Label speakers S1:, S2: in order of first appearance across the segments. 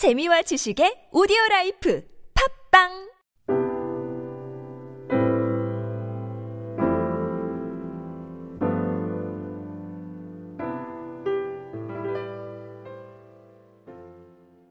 S1: 재미와 지식의 오디오 라이프 팟빵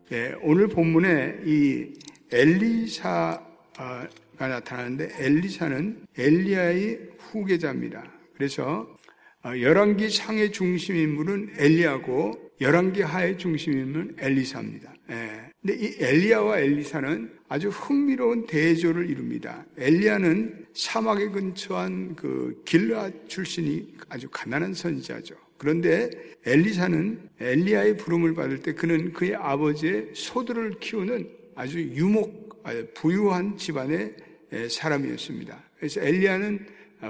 S2: 네, 오늘 본문에 이 엘리사가 나타나는데 엘리사는 엘리야의 후계자입니다. 그래서 어, 열왕기 상의 중심 인물은 엘리야고 열왕기 하의 중심 인물은 엘리사입니다. 예. 근데 이 엘리야와 엘리사는 아주 흥미로운 대조를 이룹니다. 엘리야는 사막에 근처한 그 길르앗 출신이 아주 가난한 선지자죠. 그런데 엘리사는 엘리야의 부름을 받을 때 그는 그의 아버지의 소들을 키우는 아주 유목, 부유한 집안의 사람이었습니다. 그래서 엘리야는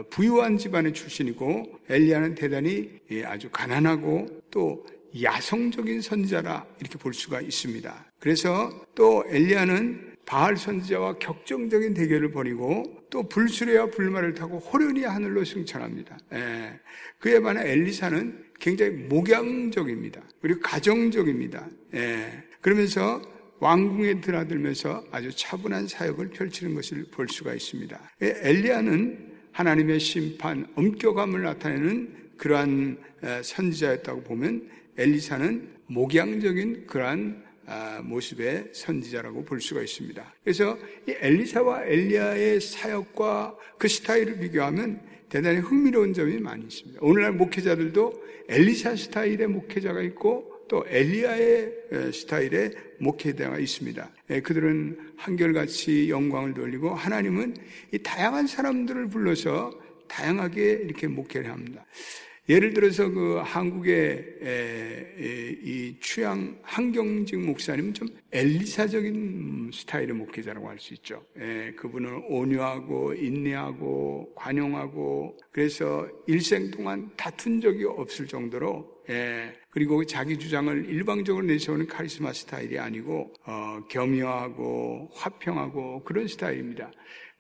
S2: 부유한 집안의 출신이고 엘리야는 대단히 아주 가난하고 또 야성적인 선지자라 이렇게 볼 수가 있습니다. 그래서 또 엘리야는 바알 선지자와 격정적인 대결을 벌이고 또 불수레와 불말을 타고 호련히 하늘로 승천합니다. 예. 그에 반해 엘리사는 굉장히 목양적입니다. 그리고 가정적입니다. 예. 그러면서 왕궁에 드나들면서 아주 차분한 사역을 펼치는 것을 볼 수가 있습니다. 예. 엘리야는 하나님의 심판, 엄격함을 나타내는 그러한 선지자였다고 보면 엘리사는 목양적인 그러한 아, 모습의 선지자라고 볼 수가 있습니다. 그래서 이 엘리사와 엘리야의 사역과 그 스타일을 비교하면 대단히 흥미로운 점이 많이 있습니다. 오늘날 목회자들도 엘리사 스타일의 목회자가 있고 또 엘리야의 스타일의 목회자가 있습니다. 그들은 한결같이 영광을 돌리고 하나님은 이 다양한 사람들을 불러서 다양하게 이렇게 목회를 합니다. 예를 들어서 그 한국의 이 취향 한경직 목사님은 좀 엘리사적인 스타일의 목회자라고 할 수 있죠. 그분은 온유하고 인내하고 관용하고 그래서 일생 동안 다툰 적이 없을 정도로 그리고 자기 주장을 일방적으로 내세우는 카리스마 스타일이 아니고 어, 겸허하고 화평하고 그런 스타일입니다.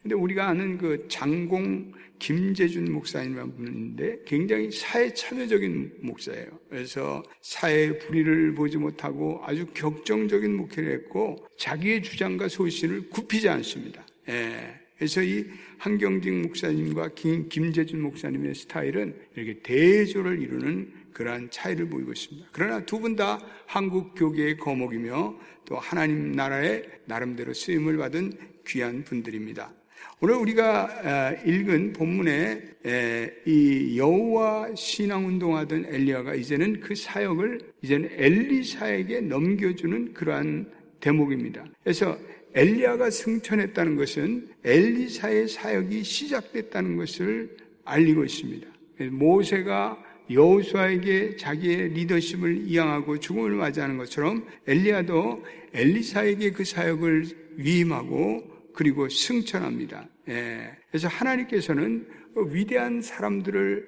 S2: 근데 우리가 아는 그 장공 김재준 목사님이라는 분인데 굉장히 사회 참여적인 목사예요. 그래서 사회 불의를 보지 못하고 아주 격정적인 목회를 했고 자기의 주장과 소신을 굽히지 않습니다. 예. 그래서 이 한경직 목사님과 김, 김재준 목사님의 스타일은 이렇게 대조를 이루는 그러한 차이를 보이고 있습니다. 그러나 두 분 다 한국 교계의 거목이며 또 하나님 나라의 나름대로 쓰임을 받은 귀한 분들입니다. 오늘 우리가 읽은 본문에 이 여호와 신앙 운동하던 엘리야가 이제는 그 사역을 이제는 엘리사에게 넘겨주는 그러한 대목입니다. 그래서 엘리야가 승천했다는 것은 엘리사의 사역이 시작됐다는 것을 알리고 있습니다. 모세가 여호수아에게 자기의 리더십을 이양하고 죽음을 맞이하는 것처럼 엘리야도 엘리사에게 그 사역을 위임하고 그리고 승천합니다. 예. 그래서 하나님께서는 위대한 사람들을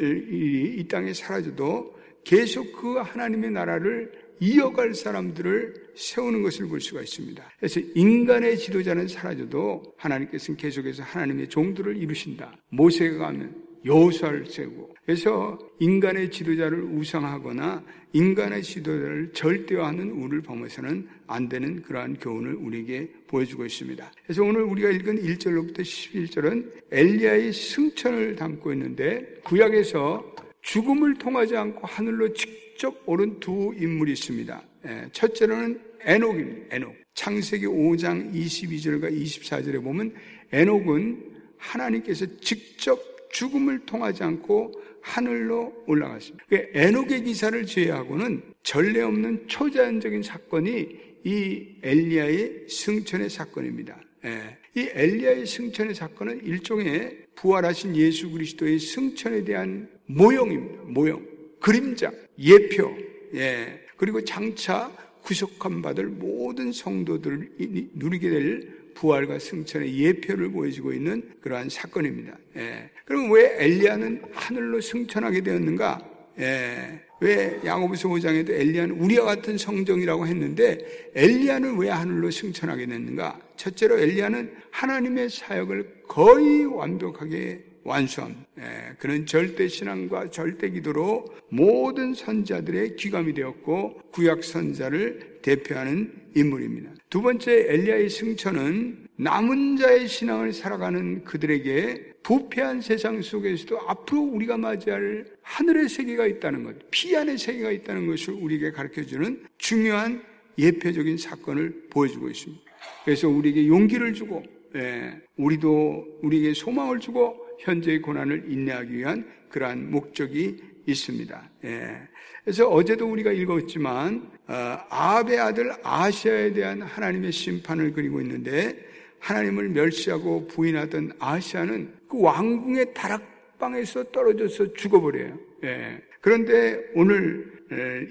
S2: 이 땅에 사라져도 계속 그 하나님의 나라를 이어갈 사람들을 세우는 것을 볼 수가 있습니다. 그래서 인간의 지도자는 사라져도 하나님께서는 계속해서 하나님의 종들을 이루신다. 모세가 가면 여호수아를 세우고 그래서 인간의 지도자를 우상하거나 인간의 지도자를 절대화하는 우를 범해서는 안 되는 그러한 교훈을 우리에게 보여주고 있습니다. 그래서 오늘 우리가 읽은 1절로부터 11절은 엘리야의 승천을 담고 있는데 구약에서 죽음을 통하지 않고 하늘로 직접 오른 두 인물이 있습니다. 예, 첫째로는 에녹입니다. 에녹. 창세기 5장 22절과 24절에 보면 에녹은 하나님께서 직접 죽음을 통하지 않고 하늘로 올라갔습니다. 그 에녹의 기사를 제외하고는 전례 없는 초자연적인 사건이 이 엘리야의 승천의 사건입니다. 예. 이 엘리야의 승천의 사건은 일종의 부활하신 예수 그리스도의 승천에 대한 모형입니다. 모형, 그림자, 예표. 예. 그리고 장차 구속함 받을 모든 성도들을 누리게 될 부활과 승천의 예표를 보여주고 있는 그러한 사건입니다. 예. 그럼 왜 엘리야는 하늘로 승천하게 되었는가? 예. 왜 야고보서 5장에도 엘리야는 우리와 같은 성정이라고 했는데 엘리야는 왜 하늘로 승천하게 됐는가? 첫째로 엘리야는 하나님의 사역을 거의 완벽하게 완수함. 예, 그는 절대 신앙과 절대 기도로 모든 선자들의 귀감이 되었고 구약 선자를 대표하는 인물입니다. 두 번째 엘리야의 승천은 남은 자의 신앙을 살아가는 그들에게 부패한 세상 속에서도 앞으로 우리가 맞이할 하늘의 세계가 있다는 것, 피안의 세계가 있다는 것을 우리에게 가르쳐주는 중요한 예표적인 사건을 보여주고 있습니다. 그래서 우리에게 용기를 주고, 예, 우리도 우리에게 소망을 주고 현재의 고난을 인내하기 위한 그러한 목적이 있습니다. 예. 그래서 어제도 우리가 읽었지만 어, 아합의 아들 아시아에 대한 하나님의 심판을 그리고 있는데 하나님을 멸시하고 부인하던 아시아는 그 왕궁의 다락방에서 떨어져서 죽어버려요. 예. 그런데 오늘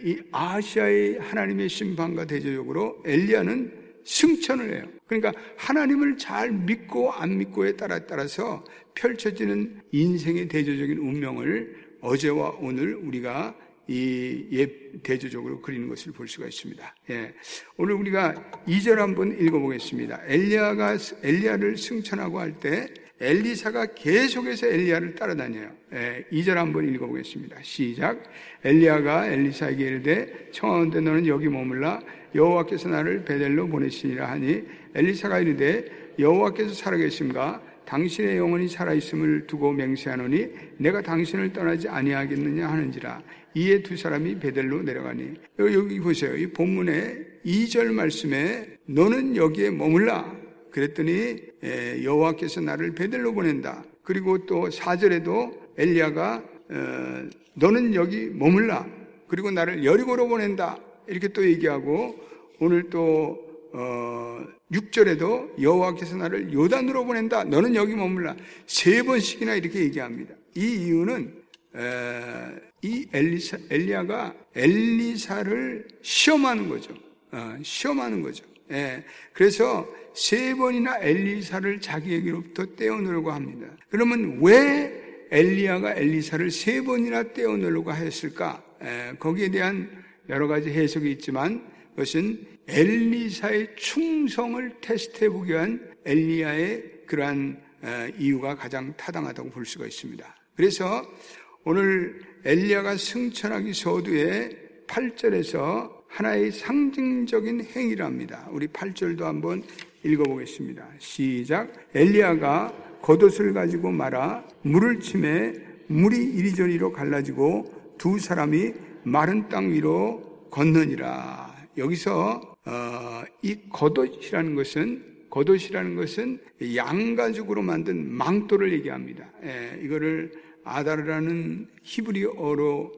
S2: 이 아시아의 하나님의 심판과 대조적으로 엘리야는 승천을 해요. 그러니까 하나님을 잘 믿고 안 믿고에 따라 따라서 펼쳐지는 인생의 대조적인 운명을 어제와 오늘 우리가 이 예, 대조적으로 그리는 것을 볼 수가 있습니다. 예. 오늘 우리가 2절 한번 읽어보겠습니다. 엘리야가, 엘리야를 승천하고 할 때 엘리사가 계속해서 엘리야를 따라다녀요. 예, 2절 한번 읽어보겠습니다. 시작. 엘리야가 엘리사에게 이르되 청하건대 너는 여기 머물라 여호와께서 나를 베델로 보내시니라 하니 엘리사가 이르되 여호와께서 살아계심가 당신의 영혼이 살아있음을 두고 맹세하노니 내가 당신을 떠나지 아니하겠느냐 하는지라 이에 두 사람이 베델로 내려가니. 여기 보세요. 이 본문의 2절 말씀에 너는 여기에 머물라 그랬더니 여호와께서 나를 베델로 보낸다. 그리고 또 4절에도 엘리야가 어, 너는 여기 머물라. 그리고 나를 여리고로 보낸다. 이렇게 또 얘기하고 오늘 또 어, 6절에도 여호와께서 나를 요단으로 보낸다. 너는 여기 머물라. 세 번씩이나 이렇게 얘기합니다. 이 이유는 에, 이 엘리사, 엘리야가 엘리사를 시험하는 거죠. 어, 시험하는 거죠. 예, 그래서 세 번이나 엘리사를 자기에게로부터 떼어내려고 합니다. 그러면 왜 엘리야가 엘리사를 세 번이나 떼어내려고 하였을까? 에, 거기에 대한 여러 가지 해석이 있지만 그것은 엘리사의 충성을 테스트해 보기 위한 엘리야의 그러한 어, 이유가 가장 타당하다고 볼 수가 있습니다. 그래서 오늘 엘리야가 승천하기 서두에 8절에서 하나의 상징적인 행위랍니다. 우리 8절도 한번 읽어보겠습니다. 시작. 엘리야가 겉옷을 가지고 말아 물을 침해 물이 이리저리로 갈라지고 두 사람이 마른 땅 위로 건너니라. 여기서 어, 이 겉옷이라는 것은 겉옷이라는 것은 양가죽으로 만든 망토를 얘기합니다. 예, 이거를 아다르라는 히브리어로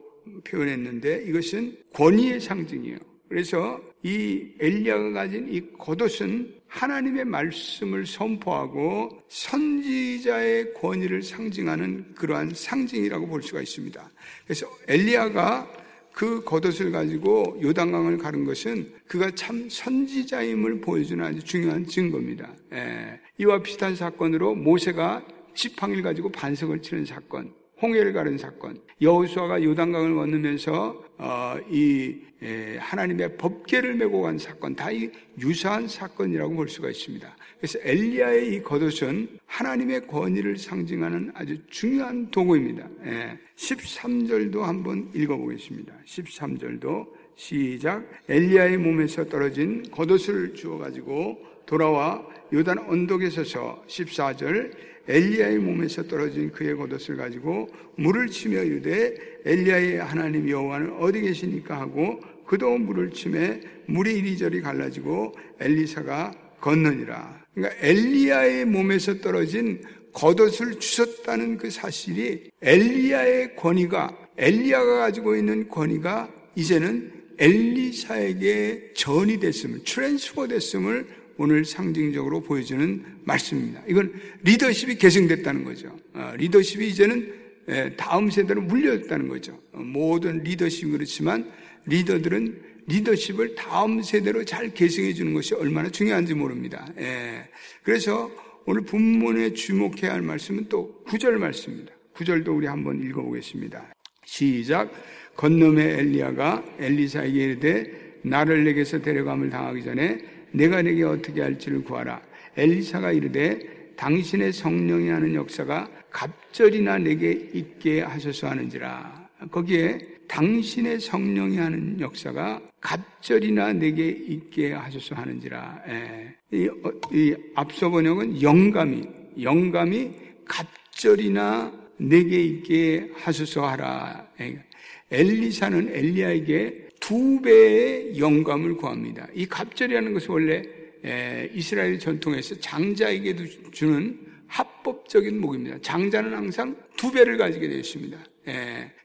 S2: 표현했는데 이것은 권위의 상징이에요. 그래서 이 엘리야가 가진 이 겉옷은 하나님의 말씀을 선포하고 선지자의 권위를 상징하는 그러한 상징이라고 볼 수가 있습니다. 그래서 엘리야가 그 겉옷을 가지고 요단강을 가른 것은 그가 참 선지자임을 보여주는 아주 중요한 증거입니다. 예. 이와 비슷한 사건으로 모세가 지팡이를 가지고 반석을 치는 사건, 홍해를 가른 사건, 여호수아가 요단강을 건너면서 어, 이 예, 하나님의 법계를 메고 간 사건 다 이 유사한 사건이라고 볼 수가 있습니다. 그래서 엘리야의 이 겉옷은 하나님의 권위를 상징하는 아주 중요한 도구입니다. 예, 13절도 한번 읽어보겠습니다. 13절도 시작 엘리야의 몸에서 떨어진 겉옷을 주워 가지고 돌아와 요단 언덕에 서서 14절 엘리야의 몸에서 떨어진 그의 겉옷을 가지고 물을 치며 이르되 엘리야의 하나님 여호와는 어디 계시니까 하고 그도 물을 치매 물이 이리저리 갈라지고 엘리사가 건너니라. 그러니까 엘리야의 몸에서 떨어진 겉옷을 주셨다는 그 사실이 엘리야의 권위가 엘리야가 가지고 있는 권위가 이제는 엘리사에게 전이 됐음을 transfer 됐음을 오늘 상징적으로 보여주는 말씀입니다. 이건 리더십이 계승됐다는 거죠. 어, 리더십이 이제는 예, 다음 세대로 물려졌다는 거죠. 어, 모든 리더십이 그렇지만 리더들은 리더십을 다음 세대로 잘 계승해 주는 것이 얼마나 중요한지 모릅니다. 예. 그래서 오늘 본문에 주목해야 할 말씀은 또 구절 말씀입니다. 구절도 우리 한번 읽어보겠습니다. 시작. 건너의 엘리야가 엘리사에게 이르되 나를 내게서 데려감을 당하기 전에 내가 내게 어떻게 할지를 구하라. 엘리사가 이르되 당신의 성령이 하는 역사가 갑절이나 내게 있게 하소서 하는지라. 거기에 당신의 성령이 하는 역사가 갑절이나 내게 있게 하소서 하는지라. 예. 이, 어, 이 앞서 번역은 영감이 영감이 갑절이나 내게 있게 하소서 하라. 예. 엘리사는 엘리야에게 두 배의 영감을 구합니다. 이 갑절이라는 것은 원래 이스라엘 전통에서 장자에게도 주는 합법적인 목입니다. 장자는 항상 두 배를 가지게 되어 있습니다.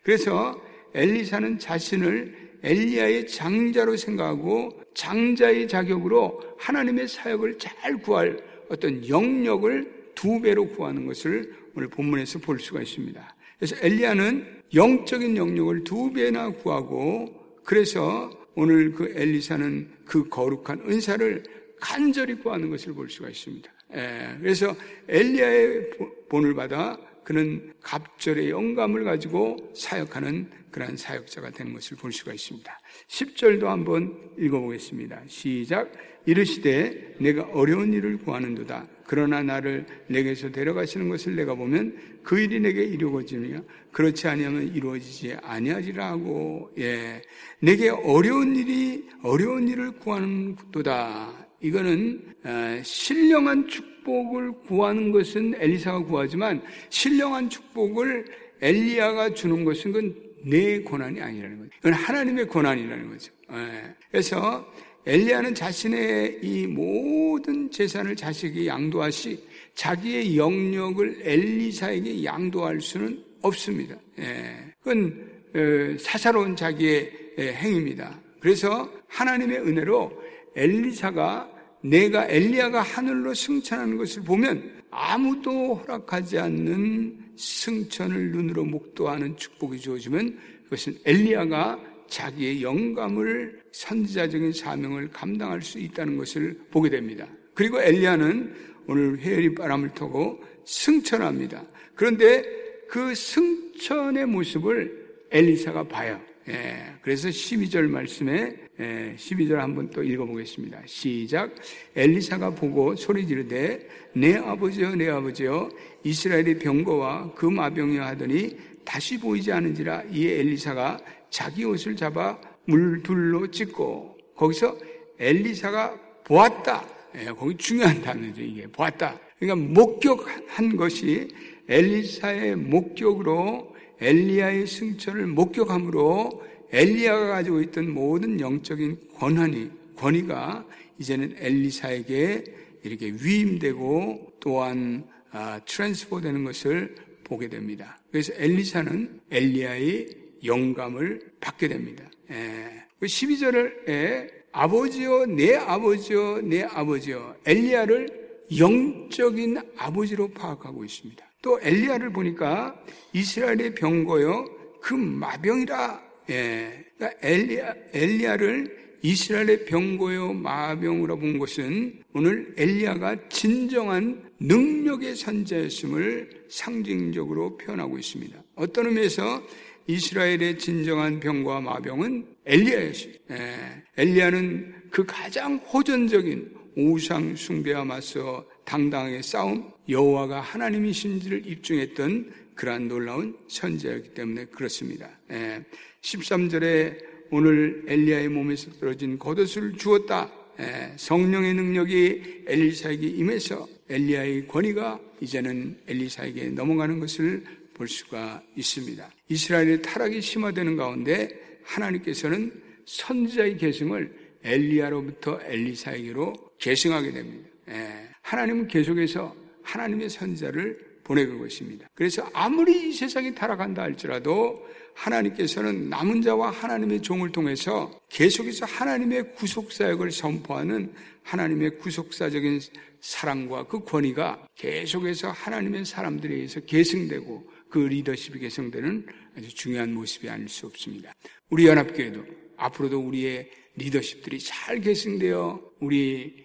S2: 그래서 엘리사는 자신을 엘리야의 장자로 생각하고 장자의 자격으로 하나님의 사역을 잘 구할 어떤 영역을 두 배로 구하는 것을 오늘 본문에서 볼 수가 있습니다. 그래서 엘리야는 영적인 영역을 두 배나 구하고 그래서 오늘 그 엘리사는 그 거룩한 은사를 간절히 구하는 것을 볼 수가 있습니다. 예, 그래서 엘리야의 본을 받아 그는 갑절의 영감을 가지고 사역하는 그러한 사역자가 되는 것을 볼 수가 있습니다. 10절도 한번 읽어보겠습니다. 시작. 이르시되 내가 어려운 일을 구하는도다. 그러나 나를 내게서 데려가시는 것을 내가 보면 그 일이 내게 이루어지느냐 그렇지 아니하면 이루어지지 아니하리라 하고 예 내게 어려운 일이 어려운 일을 구하는도다 이거는 어, 신령한 축복을 구하는 것은 엘리사가 구하지만 신령한 축복을 엘리야가 주는 것은 그건 내 고난이 아니라는 거죠. 이건 하나님의 고난이라는 거죠. 예. 그래서 엘리야는 자신의 이 모든 재산을 자식에게 양도하시 자기의 영역을 엘리사에게 양도할 수는 없습니다. 예. 그건 어, 사사로운 자기의 행위입니다. 그래서 하나님의 은혜로 엘리사가 내가 엘리야가 하늘로 승천하는 것을 보면 아무도 허락하지 않는 승천을 눈으로 목도하는 축복이 주어지면 그것은 엘리야가 자기의 영감을 선지자적인 사명을 감당할 수 있다는 것을 보게 됩니다. 그리고 엘리야는 오늘 회열이 바람을 타고 승천합니다. 그런데 그 승천의 모습을 엘리사가 봐요. 예, 그래서 12절 말씀에 예, 12절 한번 또 읽어보겠습니다. 시작. 엘리사가 보고 소리 지르되 내 아버지여 내 아버지여 이스라엘의 병거와 그 마병이여 하더니 다시 보이지 않은지라 이에 엘리사가 자기 옷을 잡아 물둘로 찍고 거기서 엘리사가 보았다. 예, 거기 중요한 단어죠. 이게 보았다. 그러니까 목격한 것이 엘리사의 목격으로 엘리야의 승천을 목격함으로 엘리야가 가지고 있던 모든 영적인 권한이 권위가 이제는 엘리사에게 이렇게 위임되고 또한 아, 트랜스포 되는 것을 보게 됩니다. 그래서 엘리사는 엘리야의 영감을 받게 됩니다. 예. 그 12절에 아버지요, 내 아버지요, 내 아버지요. 엘리야를 영적인 아버지로 파악하고 있습니다. 또 엘리야를 보니까 이스라엘의 병거요, 그 마병이라. 예. 그러니까 엘리야, 엘리야를 이스라엘의 병고요 마병으로 본 것은 오늘 엘리야가 진정한 능력의 선자였음을 상징적으로 표현하고 있습니다. 어떤 의미에서 이스라엘의 진정한 병과 마병은 엘리야였습니다. 예, 엘리야는 그 가장 호전적인 우상 숭배와 맞서 당당하게 싸움 여호와가 하나님이신지를 입증했던 그러한 놀라운 선제였기 때문에 그렇습니다. 예, 13절에 오늘 엘리야의 몸에서 떨어진 겉옷을 주었다. 예, 성령의 능력이 엘리사에게 임해서 엘리야의 권위가 이제는 엘리사에게 넘어가는 것을 볼 수가 있습니다. 이스라엘의 타락이 심화되는 가운데 하나님께서는 선지자의 계승을 엘리야로부터 엘리사에게로 계승하게 됩니다. 예, 하나님은 계속해서 하나님의 선지자를 보내고 것입니다. 그래서 아무리 이 세상이 타락한다 할지라도 하나님께서는 남은 자와 하나님의 종을 통해서 계속해서 하나님의 구속사역을 선포하는 하나님의 구속사적인 사랑과 그 권위가 계속해서 하나님의 사람들에 의해서 계승되고 그 리더십이 개성되는 아주 중요한 모습이 아닐 수 없습니다. 우리 연합교회도 앞으로도 우리의 리더십들이 잘 계승되어 우리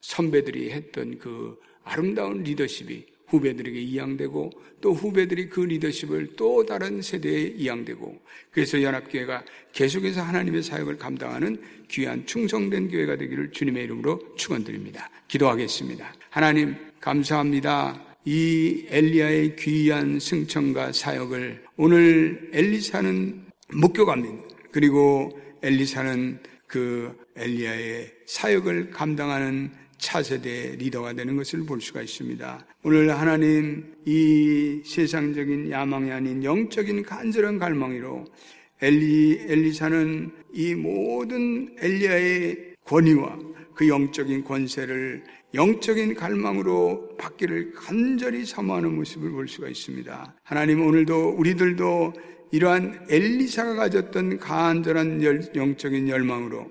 S2: 선배들이 했던 그 아름다운 리더십이 후배들에게 이양되고 또 후배들이 그 리더십을 또 다른 세대에 이양되고 그래서 연합교회가 계속해서 하나님의 사역을 감당하는 귀한 충성된 교회가 되기를 주님의 이름으로 축원드립니다. 기도하겠습니다. 하나님 감사합니다. 이 엘리야의 귀한 승천과 사역을 오늘 엘리사는 목격합니다. 그리고 엘리사는 그 엘리야의 사역을 감당하는 차세대 리더가 되는 것을 볼 수가 있습니다. 오늘 하나님 이 세상적인 야망이 아닌 영적인 간절한 갈망이로 엘리 엘리사는 이 모든 엘리야의 권위와 그 영적인 권세를 영적인 갈망으로 받기를 간절히 사모하는 모습을 볼 수가 있습니다. 하나님 오늘도 우리들도 이러한 엘리사가 가졌던 간절한 영적인 열망으로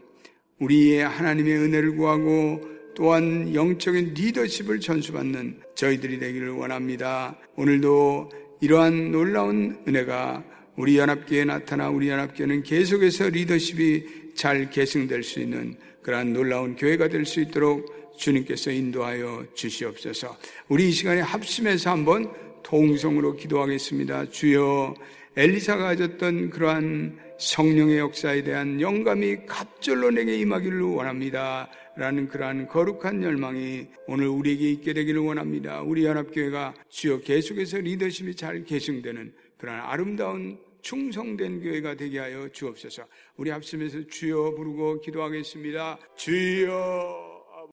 S2: 우리의 하나님의 은혜를 구하고 또한 영적인 리더십을 전수받는 저희들이 되기를 원합니다. 오늘도 이러한 놀라운 은혜가 우리 연합교회에 나타나 우리 연합교회는 계속해서 리더십이 잘 계승될 수 있는 그러한 놀라운 교회가 될 수 있도록 주님께서 인도하여 주시옵소서. 우리 이 시간에 합심해서 한번 통성으로 기도하겠습니다. 주여 엘리사가 가졌던 그러한 성령의 역사에 대한 영감이 갑절로 내게 임하기를 원합니다. 라는 그러한 거룩한 열망이 오늘 우리에게 있게 되기를 원합니다. 우리 연합교회가 주여 계속해서 리더십이 잘 계승되는 그러한 아름다운 충성된 교회가 되게 하여 주옵소서. 우리 합심해서 주여 부르고 기도하겠습니다. 주여